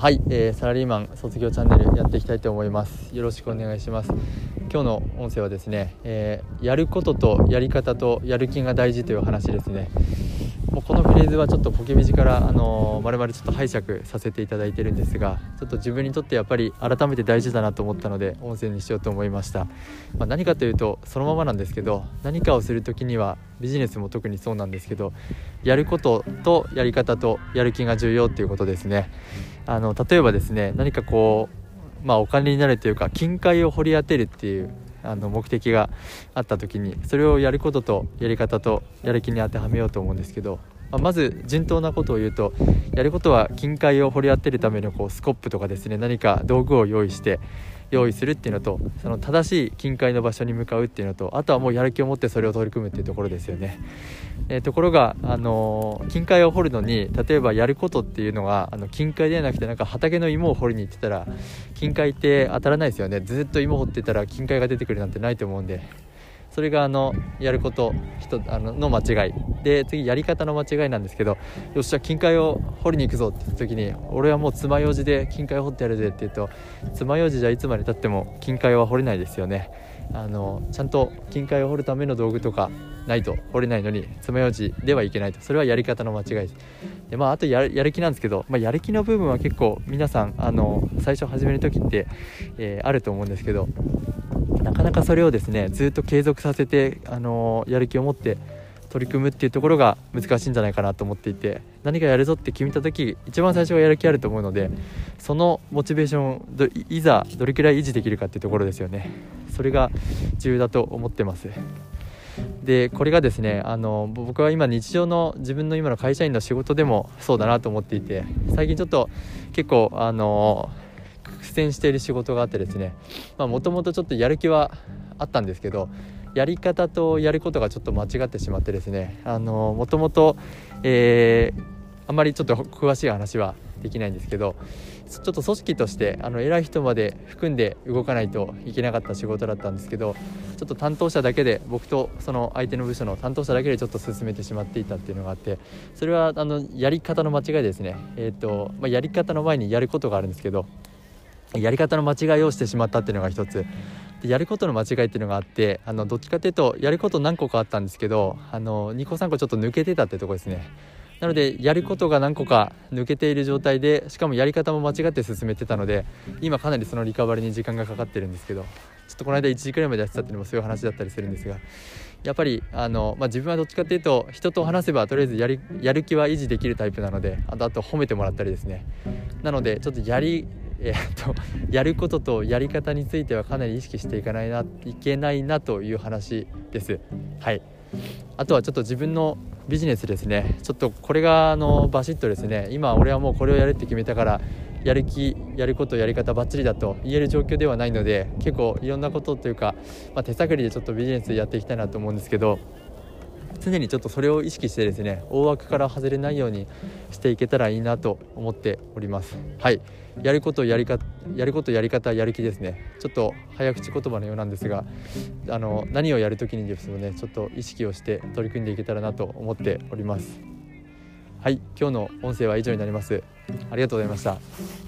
はい、えー、サラリーマン卒業チャンネルやっていきたいと思います。よろしくお願いします。今日の音声はですね、えー、やることとやり方とやる気が大事という話ですね。もうこのフレーズはちょっとポケビジから、あのー、まるまるちょっと拝借させていただいてるんですがちょっと自分にとってやっぱり改めて大事だなと思ったので音声にしようと思いました、まあ、何かというとそのままなんですけど何かをする時にはビジネスも特にそうなんですけどやることとやり方とやる気が重要っていうことですね。あの例えばですね何かこう、まあ、お金になるというか金塊を掘り当てるっていうあの目的があった時にそれをやることとやり方とやる気に当てはめようと思うんですけど、まあ、まず順当なことを言うとやることは近海を掘り当てるためのこうスコップとかですね何か道具を用意して用意するっていうのとその正しい近海の場所に向かうっていうのとあとはもうやる気を持ってそれを取り組むっていうところですよね。えー、ところが、あのー、近海を掘るのに例えばやることっていうのがあの近海ではなくてなんか畑の芋を掘りに行ってたら近海って当たらないですよねずっと芋掘ってたら近海が出てくるなんてないと思うんでそれがあのやること人あのの間違い。で次やり方の間違いなんですけどよっしゃ金塊を掘りに行くぞって言った時に俺はもう爪楊枝で金塊を掘ってやるぜって言うと爪楊枝じゃいつまでたっても金塊は掘れないですよね。あのちゃんと金塊を掘るための道具とかないと掘れないのに爪楊枝ではいけないと。それはやり方の間違いです。でまああとやる気なんですけど、まあ、やる気の部分は結構皆さんあの最初始める時って、えー、あると思うんですけどなかなかそれをですねずっと継続させて、あのやる気を持って取り組むっていうところが難しいんじゃないかなと思っていて何かやるぞって決めた時一番最初はやる気あると思うのでそのモチベーションをいざどれくらい維持できるかっていうところですよね。それが重要だと思ってます。でこれがですねあの僕は今日常の自分の今の会社員の仕事でもそうだなと思っていて最近ちょっと結構あの苦戦している仕事があってですねもともとちょっとやる気はあったんですけどやり方とやることがちょっと間違ってしまってですねもともと、あんまりちょっと詳しい話はできないんですけどちょっと組織としてあの偉い人まで含んで動かないといけなかった仕事だったんですけどちょっと担当者だけで僕とその相手の部署の担当者だけでちょっと進めてしまっていたっていうのがあってそれはあのやり方の間違いですね、えーとまあ、やり方の前にやることがあるんですけどやり方の間違いをしてしまったっていうのが一つ。でやることの間違いっていうのがあってあのどっちかっていうとやること何個かあったんですけどあの2個3個ちょっと抜けてたってとこですね。なのでやることが何個か抜けている状態でしかもやり方も間違って進めてたので今かなりそのリカバリーに時間がかかってるんですけどちょっとこの間1時くらいまでやってたっていうのもそういう話だったりするんですがやっぱりあの、まあ、自分はどっちかっていうと人と話せばとりあえずやりやる気は維持できるタイプなのであとあと褒めてもらったりですね。なのでちょっとやりえー、とやることとやり方についてはかなり意識していかないないけないなという話です。はい。あとはちょっと自分のビジネスですね。ちょっとこれがあのバシッとですね。今俺はもうこれをやるって決めたからやる気やることやり方ばっちりだと言える状況ではないので結構いろんなことというか、まあ、手探りでちょっとビジネスやっていきたいなと思うんですけど常にちょっとそれを意識してですね大枠から外れないようにしていけたらいいなと思っております。はい。やることやりかやることやり方やる気ですね。ちょっと早口言葉のようなんですがあの何をやる時にですねちょっと意識をして取り組んでいけたらなと思っております。はい。今日の音声は以上になります。ありがとうございました。